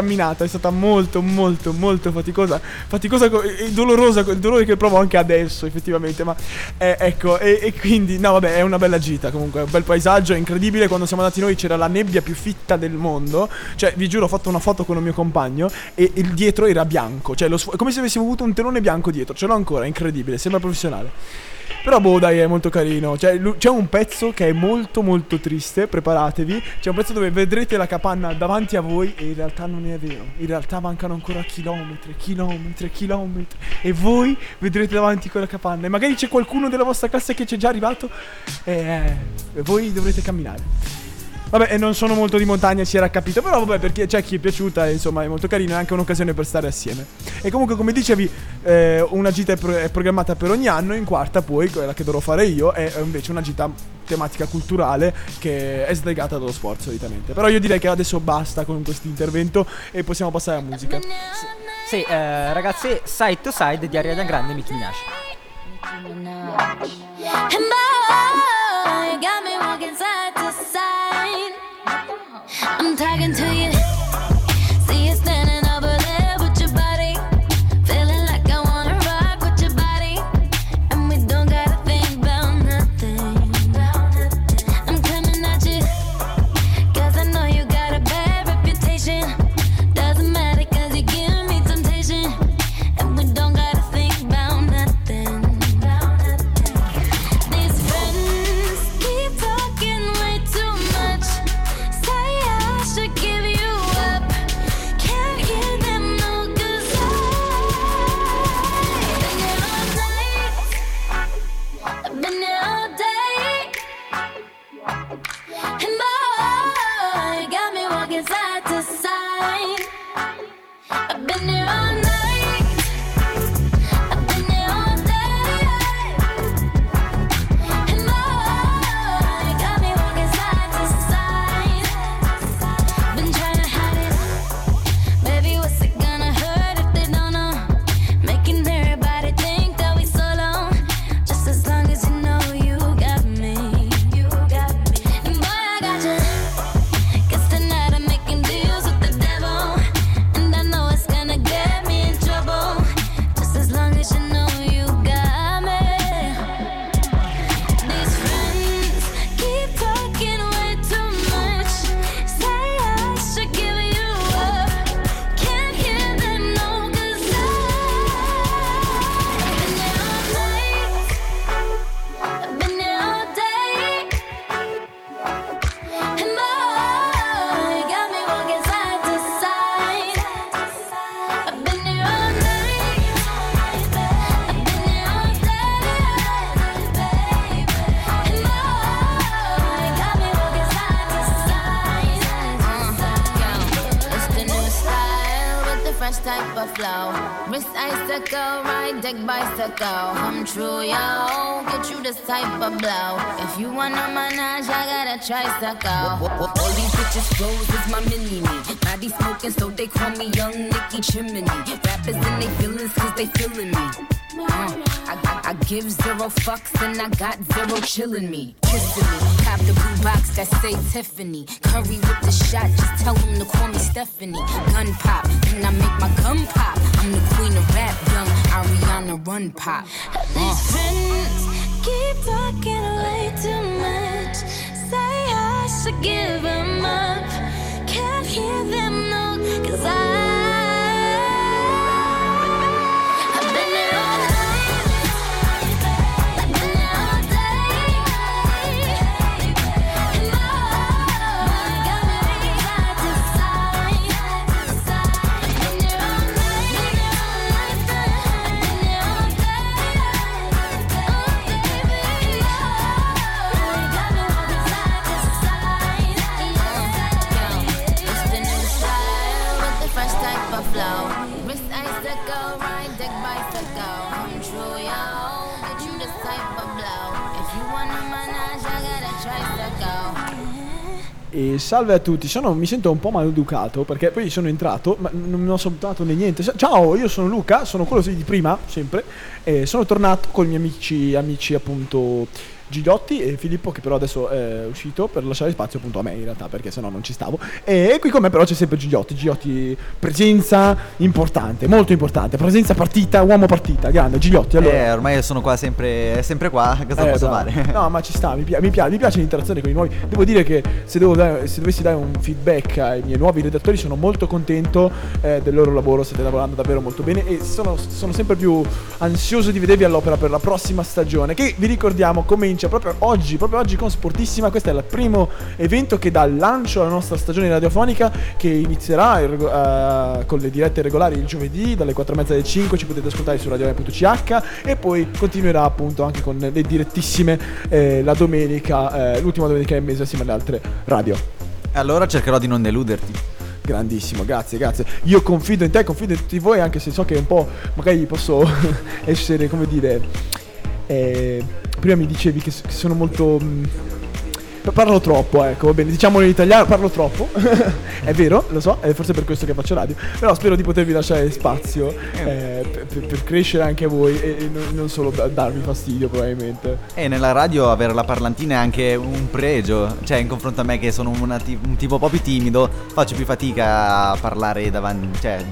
camminata è stata molto molto molto faticosa faticosa e dolorosa il dolore che provo anche adesso effettivamente ma eh, ecco e, e, quindi no vabbè è una bella gita comunque un bel paesaggio è incredibile quando siamo andati noi c'era la nebbia più fitta del mondo cioè vi giuro ho fatto una foto con un mio compagno e il dietro era bianco cioè lo, come se avessimo avuto un telone bianco dietro ce l'ho ancora incredibile sembra professionale però boh dai è molto carino. Cioè, C'è un pezzo che è molto molto triste Preparatevi. C'è un pezzo dove vedrete la capanna davanti a voi E in realtà non è vero. In realtà mancano ancora chilometri Chilometri, chilometri. E voi vedrete davanti quella capanna. E magari c'è qualcuno della vostra classe che c'è già arrivato. E eh, voi dovrete camminare Vabbè, non sono molto di montagna, si era capito. Però vabbè, perché c'è chi è piaciuta, insomma, è molto carino. È anche un'occasione per stare assieme. E comunque, come dicevi, eh, una gita è, pro- è, programmata per ogni anno. In quarta, poi, quella che dovrò fare io, è invece una gita tematica culturale che è slegata dallo sport solitamente. Però io direi che adesso basta con questo intervento e possiamo passare alla musica. Sì, sì eh, ragazzi, Side to Side di Ariana Grande e Nicki Minaj. I'm talking to you. Bicycle. Come true, yo. Get you this type of blow. If you wanna manage, I gotta try. a tricycle. All these bitches clothes is my mini me. Body smoking, so they call me Young Nicky Chimney. Rappers in they feelings, cause they feeling me. I, give zero fucks and I got zero chillin' me. Kissing me. Cop the blue box that say Tiffany. Curry with the shot, just tell them to call me Stephanie. Gun pop, and I make my gun pop. I'm the queen of rap, young Ariana Run Pop. Uh. These friends keep talking way too much. Say I should give salve a tutti, sono, mi sento un po' maleducato perché poi sono entrato, ma non mi ho salutato né niente. Ciao, io sono Luca, sono quello di prima, sempre, e sono tornato con i miei amici, amici appunto Gigliotti e Filippo che però adesso è uscito per lasciare spazio appunto a me in realtà perché sennò non ci stavo. E qui con me però c'è sempre Gigliotti, Gigliotti presenza importante, molto importante, presenza partita, uomo partita, grande Gigliotti. Allora. Eh, ormai sono qua sempre, sempre qua, cosa Eh, posso bravo. fare? No, ma ci sta, mi, pia- mi pia- mi piace l'interazione con i nuovi. Devo dire che se, devo dare- se dovessi dare un feedback ai miei nuovi redattori, sono molto contento eh, del loro lavoro. State lavorando davvero molto bene e sono, sono sempre più ansioso di vedervi all'opera per la prossima stagione. Che vi ricordiamo comincia proprio oggi, proprio oggi con Sportissima. Questo è il primo evento che dà il lancio alla nostra stagione radiofonica che inizierà eh, con le dirette regolari il giovedì dalle 4.30 alle 5. Ci potete ascoltare su radio.ch e poi continuerà appunto anche con le direttissime eh, la domenica, eh, l'ultima domenica del mese assieme alle altre radio. Allora cercherò di non deluderti. Grandissimo, grazie, grazie. Io confido in te, confido in tutti voi, anche se so che un po' magari posso essere, come dire. Eh, prima mi dicevi che, che sono molto. mm, Parlo troppo, ecco, va bene, diciamolo in italiano, parlo troppo. è vero, lo so, è forse per questo che faccio radio. Però spero di potervi lasciare spazio eh, per, per- per crescere anche voi e, non, solo da- darvi fastidio, probabilmente. E nella radio avere la parlantina è anche un pregio. Cioè, in confronto a me che sono una un tipo un po' più timido, faccio più fatica a parlare davanti. Cioè,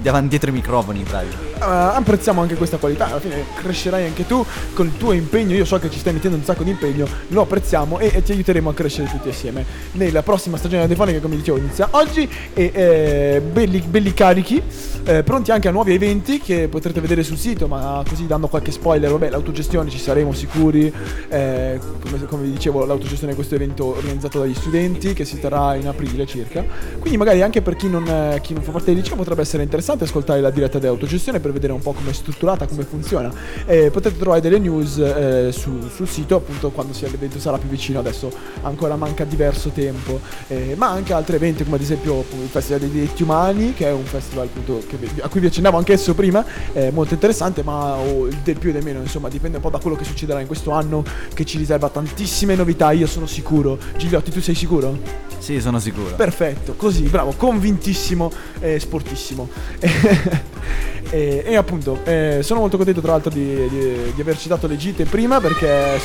davanti dietro i microfoni, bravi. Eh, apprezziamo anche questa qualità, alla fine crescerai anche tu con il tuo impegno, io so che ci stai mettendo un sacco di impegno, lo apprezziamo e, e ti aiuteremo a crescere tutti assieme. Nella prossima stagione radiofonica, come dicevo, inizia oggi e eh, belli, belli carichi, eh, pronti anche a nuovi eventi che potrete vedere sul sito, ma così dando qualche spoiler, vabbè, l'autogestione ci saremo sicuri, eh, come, come vi dicevo, l'autogestione è questo evento organizzato dagli studenti che si terrà in aprile circa, quindi magari anche per chi non, eh, chi non fa parte del liceo potrebbe essere interessante ascoltare la diretta dell'autogestione per vedere un po' come è strutturata, come funziona. Eh, potete trovare delle news eh, su- sul sito appunto quando l'evento sarà più vicino, adesso ancora manca diverso tempo, Eh, ma anche altri eventi come ad esempio il Festival dei diritti umani che è un festival appunto che a cui vi accennavo anch'esso prima, è molto interessante ma oh, del più e del meno insomma dipende un po' da quello che succederà in questo anno che ci riserva tantissime novità, io sono sicuro. Gigliotti tu sei sicuro? Sì, sono sicuro. Perfetto, così, bravo, convintissimo e sportissimo. e, e appunto, eh, sono molto contento tra l'altro di, di- di aver citato le gite prima perché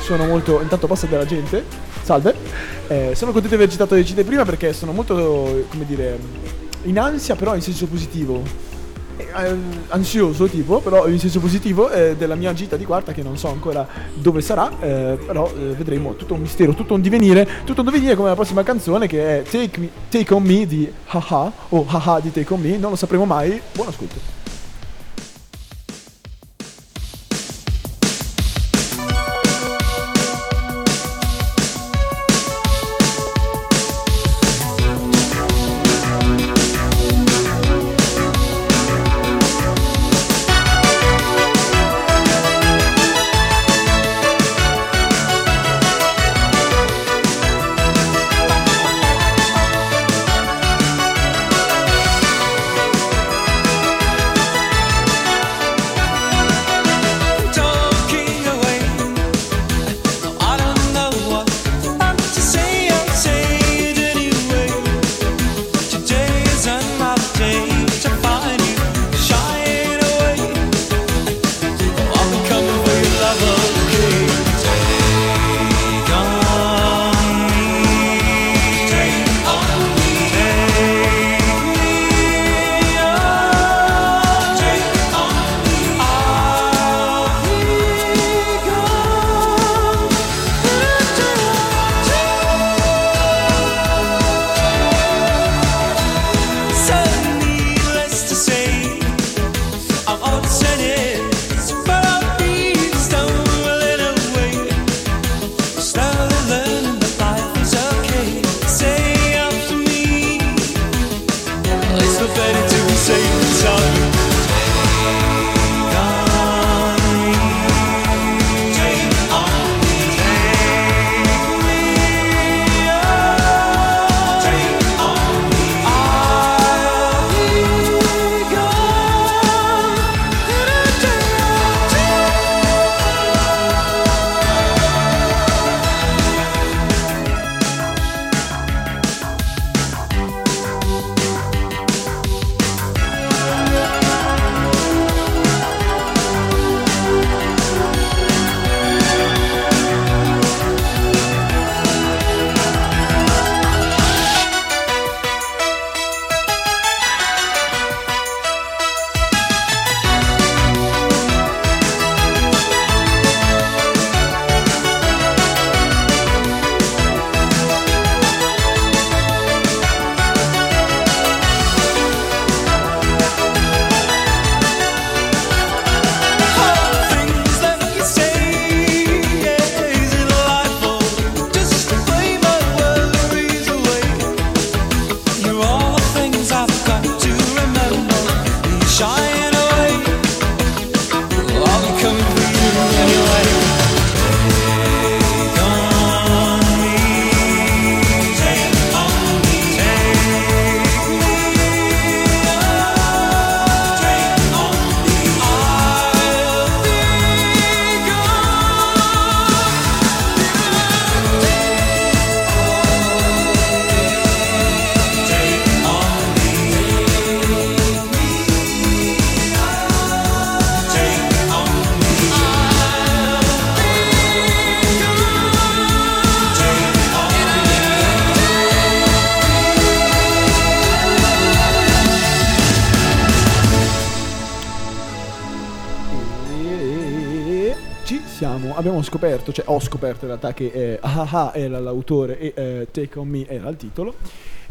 sono molto... Intanto passa della gente, salve. Eh, sono contento di aver citato le gite prima perché sono molto, come dire, in ansia però in senso positivo. Eh, ansioso tipo, però in senso positivo eh, della mia gita di quarta che non so ancora dove sarà, eh, però eh, vedremo tutto un mistero, tutto un divenire, tutto un divenire come la prossima canzone che è Take, Me- Take On Me di Haha o Haha di Take On Me, non lo sapremo mai. Buon ascolto. Scoperto, cioè ho scoperto in realtà che eh, Ah Ah era l'autore e eh, Take On Me era il titolo.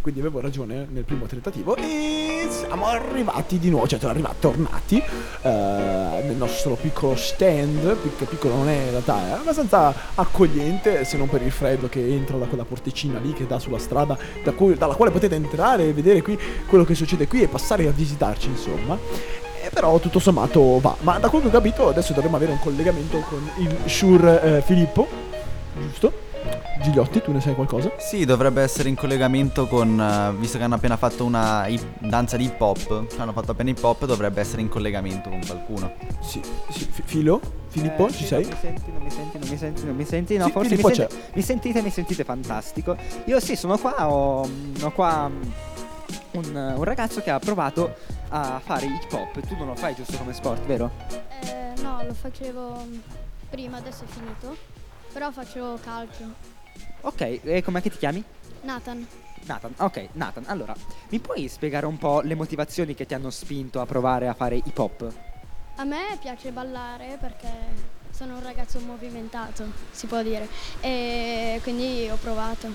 Quindi avevo ragione nel primo tentativo e siamo arrivati di nuovo, cioè arrivati, tornati eh, nel nostro piccolo stand, che piccolo non è in realtà, è abbastanza accogliente se non per il freddo che entra da quella porticina lì che dà sulla strada da cui- dalla quale potete entrare e vedere qui quello che succede qui e passare a visitarci insomma. Eh, però tutto sommato va. Ma da quello che ho capito adesso dovremmo avere un collegamento con il Shure eh, Filippo, giusto? Gigliotti, tu ne sai qualcosa? Sì, dovrebbe essere in collegamento con. eh, visto che hanno appena fatto una hip- danza di hip hop. Hanno fatto appena hip hop, dovrebbe essere in collegamento con qualcuno. Sì, sì. Fi- Filo? Filippo, Eh, ci sì, sei? Non mi senti, non mi senti, non mi senti, non mi senti. No, Sì, forse Filippo mi, c'è. senti- mi sentite, mi sentite fantastico. Io sì, sono qua, ho, ho qua mm, un, un ragazzo che ha provato a fare hip hop. Tu non lo fai giusto come sport, vero? Eh, no, lo facevo prima, adesso è finito. Però facevo calcio. Ok, e com'è che ti chiami? Nathan, Nathan, ok, Nathan, allora, mi puoi spiegare un po' le motivazioni che ti hanno spinto a provare a fare hip hop? a me piace ballare perché sono un ragazzo movimentato, si può dire. E quindi ho provato.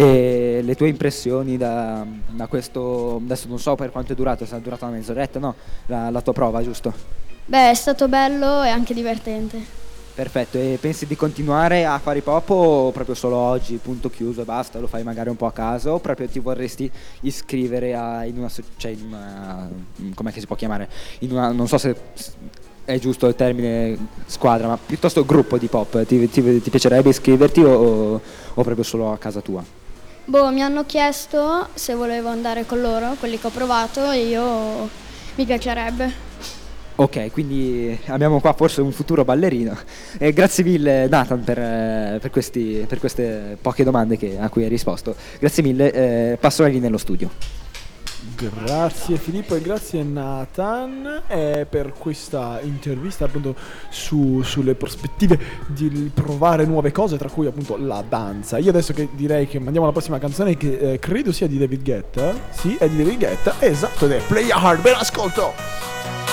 E le tue impressioni da, da questo, adesso non so per quanto è durato, se è durata una mezz'oretta, no? La, la tua prova, giusto? Beh, è stato bello e anche divertente. Perfetto, e pensi di continuare a fare hip hop o proprio solo oggi, punto chiuso e basta, lo fai magari un po' a caso o proprio ti vorresti iscrivere a, in una, cioè in una, mm, com'è che si può chiamare? In una, non so se è giusto il termine squadra, ma piuttosto gruppo di hip hop, ti, ti- ti piacerebbe iscriverti o- o proprio solo a casa tua? Boh, mi hanno chiesto se volevo andare con loro, quelli che ho provato, e io mi piacerebbe. Ok, quindi abbiamo qua forse un futuro ballerino. E grazie mille Nathan per, eh, per questi- per queste poche domande che- a cui hai risposto. Grazie mille, eh, passo la linea nello studio. Grazie Filippo e grazie Nathan eh, per questa intervista appunto su- sulle prospettive di provare nuove cose tra cui appunto la danza. Io adesso che direi che mandiamo la prossima canzone che eh, credo sia di David Guetta. Sì, è di David Guetta, esatto ed è Play Hard, ben ascolto!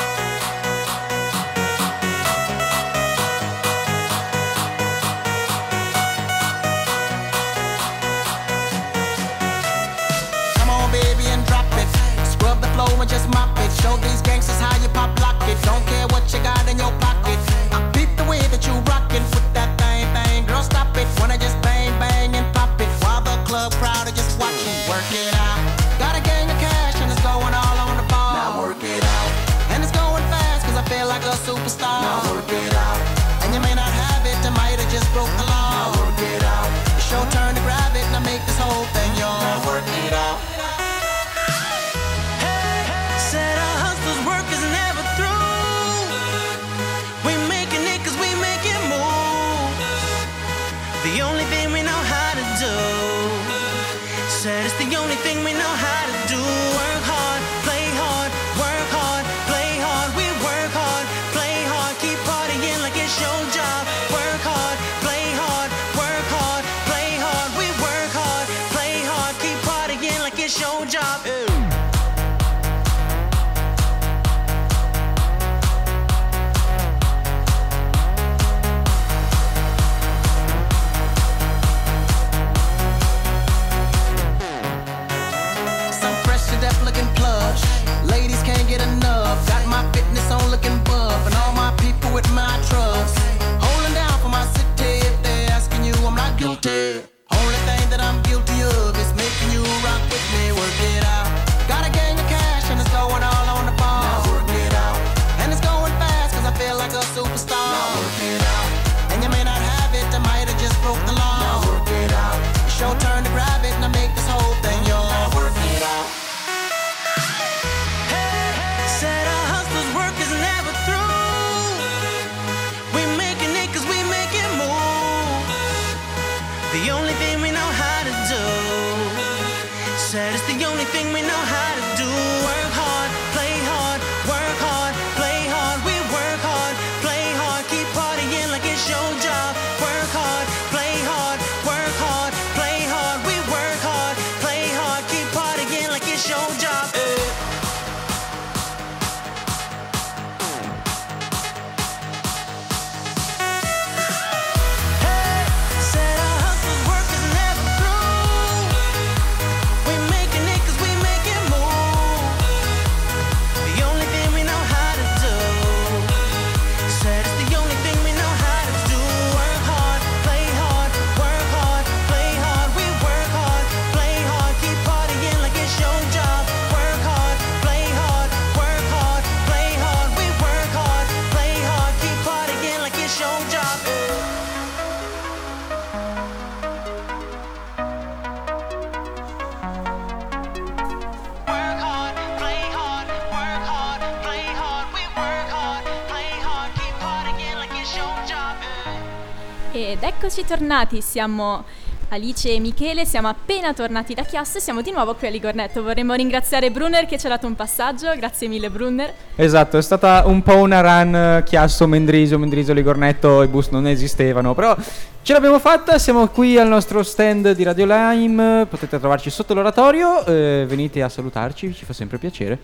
Eccoci tornati, siamo Alice e Michele, siamo appena tornati da Chiasso e siamo di nuovo qui a Ligornetto. Vorremmo ringraziare Brunner che ci ha dato un passaggio, grazie mille Brunner. Esatto, è stata un po' una run eh, Chiasso, Mendrisio, Mendrisio, Ligornetto, i bus non esistevano, però ce l'abbiamo fatta, siamo qui al nostro stand di Radio Lime, potete trovarci sotto l'oratorio, eh, venite a salutarci, ci fa sempre piacere.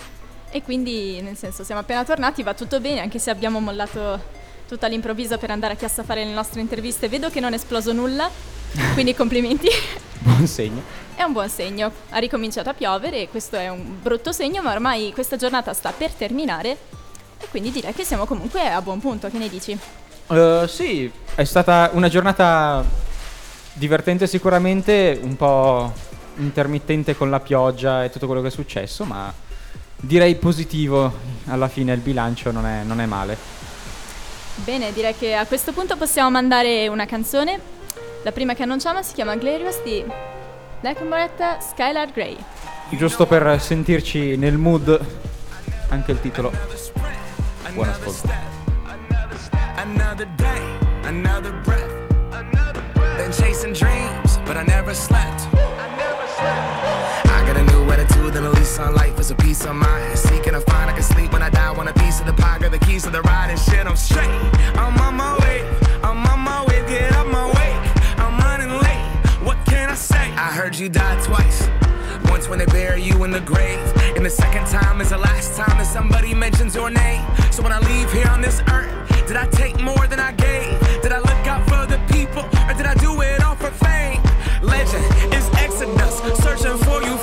E quindi, nel senso, siamo appena tornati, va tutto bene, anche se abbiamo mollato tutto all'improvviso per andare a Chiasso a fare le nostre interviste. Vedo che non è esploso nulla, quindi complimenti. Buon segno. È un buon segno. Ha ricominciato a piovere e questo è un brutto segno, ma ormai questa giornata sta per terminare e quindi direi che siamo comunque a buon punto. Che ne dici? Uh, sì, è stata una giornata divertente sicuramente, un po' intermittente con la pioggia e tutto quello che è successo, ma direi positivo. Alla fine il bilancio non è, non è male. Bene, direi che a questo punto possiamo mandare una canzone. La prima che annunciamo si chiama Glorious di Black Moretta Skylar Grey. Giusto per sentirci nel mood, anche il titolo. Buon ascolto. Another day, another breath. Been chasing dreams, but I never slept. Got a on life is a peace of mind. Seeking a find I can sleep when I die. Want a piece of the pie, got the keys to the ride and shit. I'm straight. I'm on my way. I'm on my way. Get up my way. I'm running late. What can I say? I heard you died twice. Once when they bury you in the grave, and the second time is the last time that somebody mentions your name. So when I leave here on this earth, did I take more than I gave? Did I look out for the people, or did I do it all for fame? Legend is Exodus, searching for euphoria,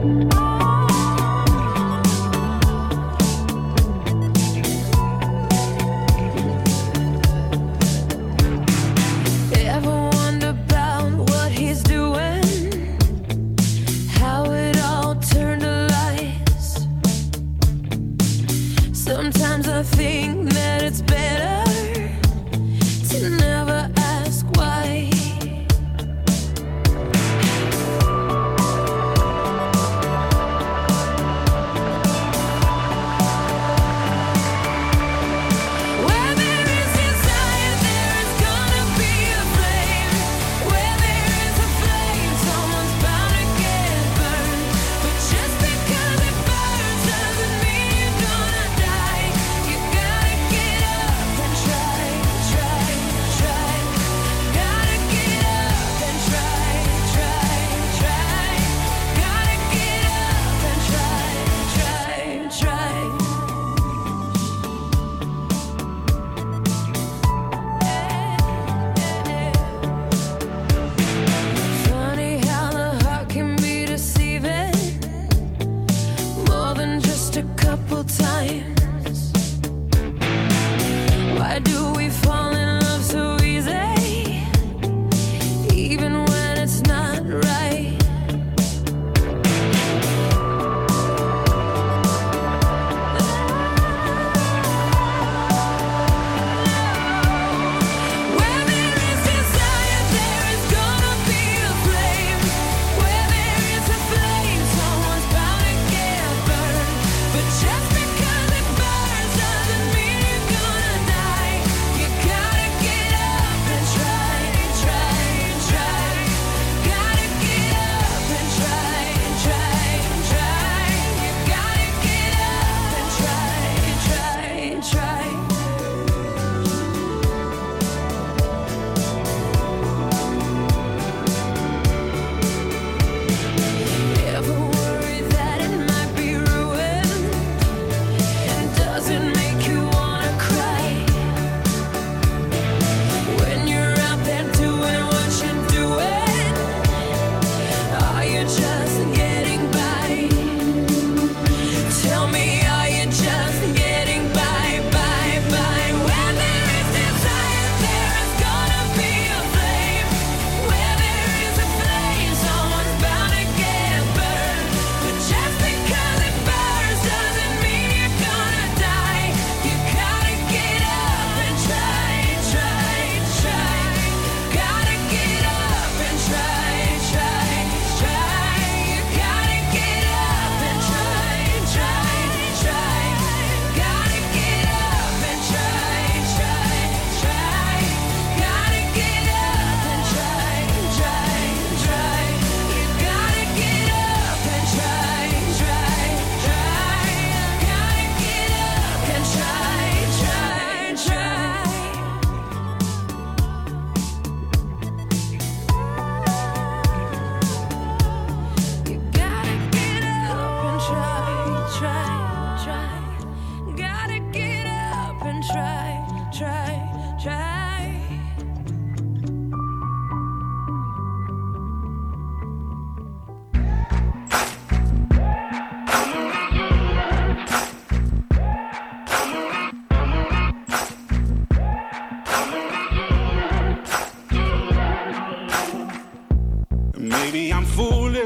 Oh, a couple times. Why do we fall in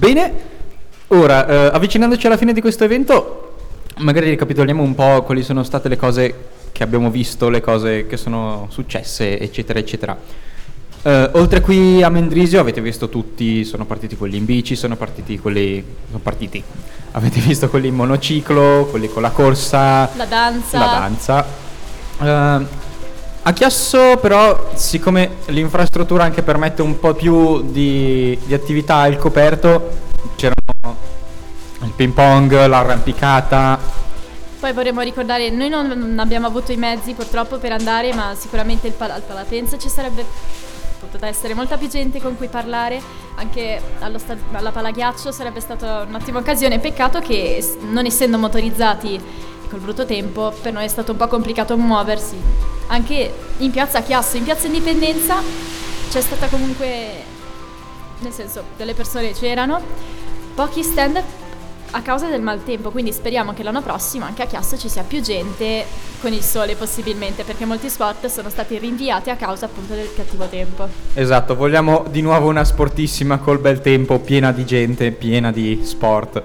Bene, ora eh, avvicinandoci alla fine di questo evento, magari ricapitoliamo un po' quali sono state le cose che abbiamo visto, le cose che sono successe, eccetera, eccetera. Eh, oltre qui a Mendrisio avete visto tutti, sono partiti quelli in bici, sono partiti quelli... sono partiti. Avete visto quelli in monociclo, quelli con la corsa, La danza. la danza. Eh, a Chiasso però, siccome l'infrastruttura anche permette un po' più di, di attività al coperto, c'erano il ping pong, l'arrampicata, Poi vorremmo ricordare, noi non, non abbiamo avuto i mezzi purtroppo per andare, ma sicuramente il pal- al Palapenza ci sarebbe potuta essere molta più gente con cui parlare, anche sta- alla Palaghiaccio sarebbe stata un'ottima occasione, peccato che non essendo motorizzati col brutto tempo per noi è stato un po' complicato muoversi. Anche in piazza Chiasso, in piazza Indipendenza c'è stata comunque, nel senso, delle persone c'erano, pochi stand a causa del maltempo, quindi speriamo che l'anno prossimo anche a Chiasso ci sia più gente con il sole possibilmente, perché molti sport sono stati rinviati a causa appunto del cattivo tempo. Esatto, vogliamo di nuovo una sportissima col bel tempo, piena di gente, piena di sport.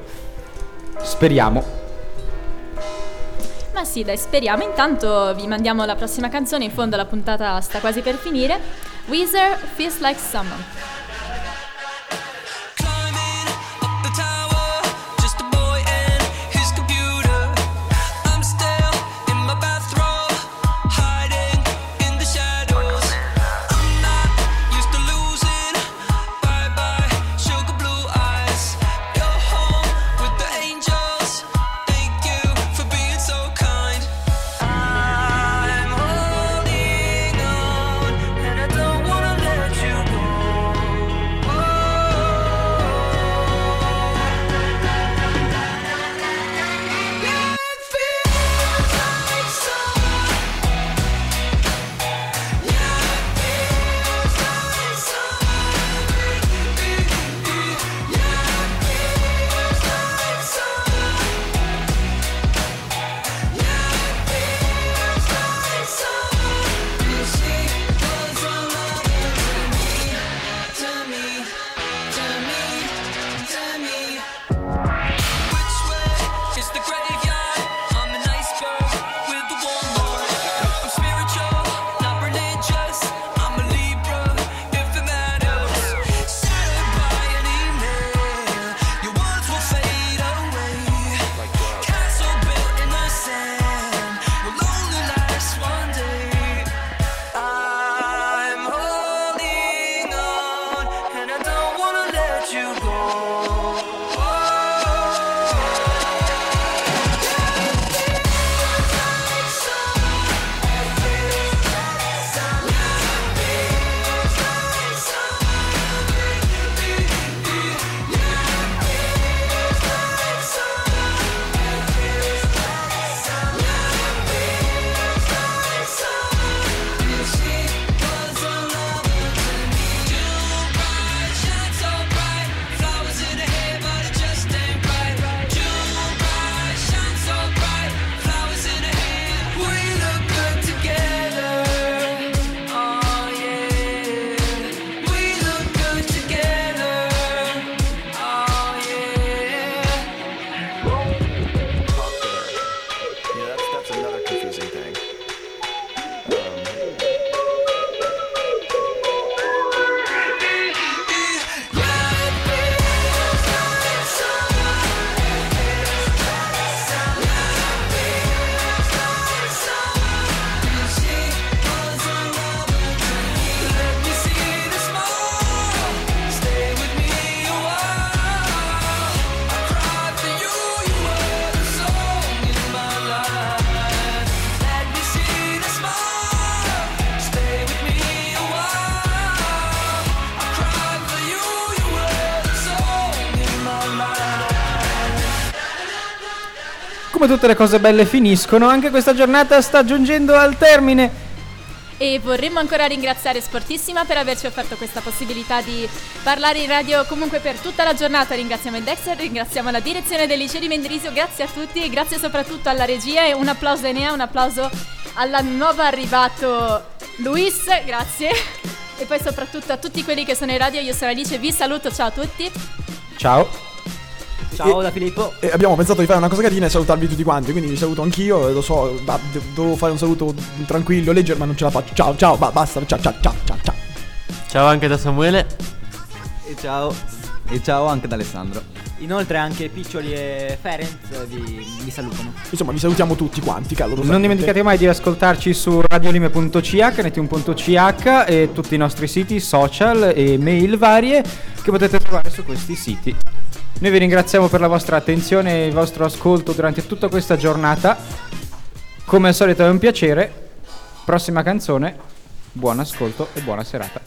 Speriamo. Ma sì, dai, speriamo. Intanto vi mandiamo la prossima canzone, in fondo la puntata sta quasi per finire. Weezer Feels Like Summer. Come tutte le cose belle finiscono, anche questa giornata sta giungendo al termine. E vorremmo ancora ringraziare Sportissima per averci offerto questa possibilità di parlare in radio comunque per tutta la giornata. Ringraziamo il Dexter, ringraziamo la direzione del liceo di Mendrisio, grazie a tutti e grazie soprattutto alla regia e un applauso a Enea, un applauso alla nuova arrivato Luis, grazie. E poi soprattutto a tutti quelli che sono in radio, io sono Alice, vi saluto, ciao a tutti. Ciao. Ciao da Filippo. E abbiamo pensato di fare una cosa carina e salutarvi tutti quanti. Quindi vi saluto anch'io. Lo so, ma de- dovevo fare un saluto tranquillo, leggero, ma non ce la faccio. Ciao, ciao, ba- basta. Ciao, ciao, ciao, ciao, ciao. Ciao anche da Samuele. E ciao. E ciao anche da Alessandro. Inoltre anche Piccioli e Ferenc vi, vi salutano. Insomma, vi salutiamo tutti quanti, calorosamente. Non dimenticate mai di ascoltarci su radiolime.ch, net1.ch e tutti i nostri siti social e mail varie che potete trovare su questi siti. Noi vi ringraziamo per la vostra attenzione e il vostro ascolto durante tutta questa giornata. Come al solito è un piacere. Prossima canzone. Buon ascolto e buona serata.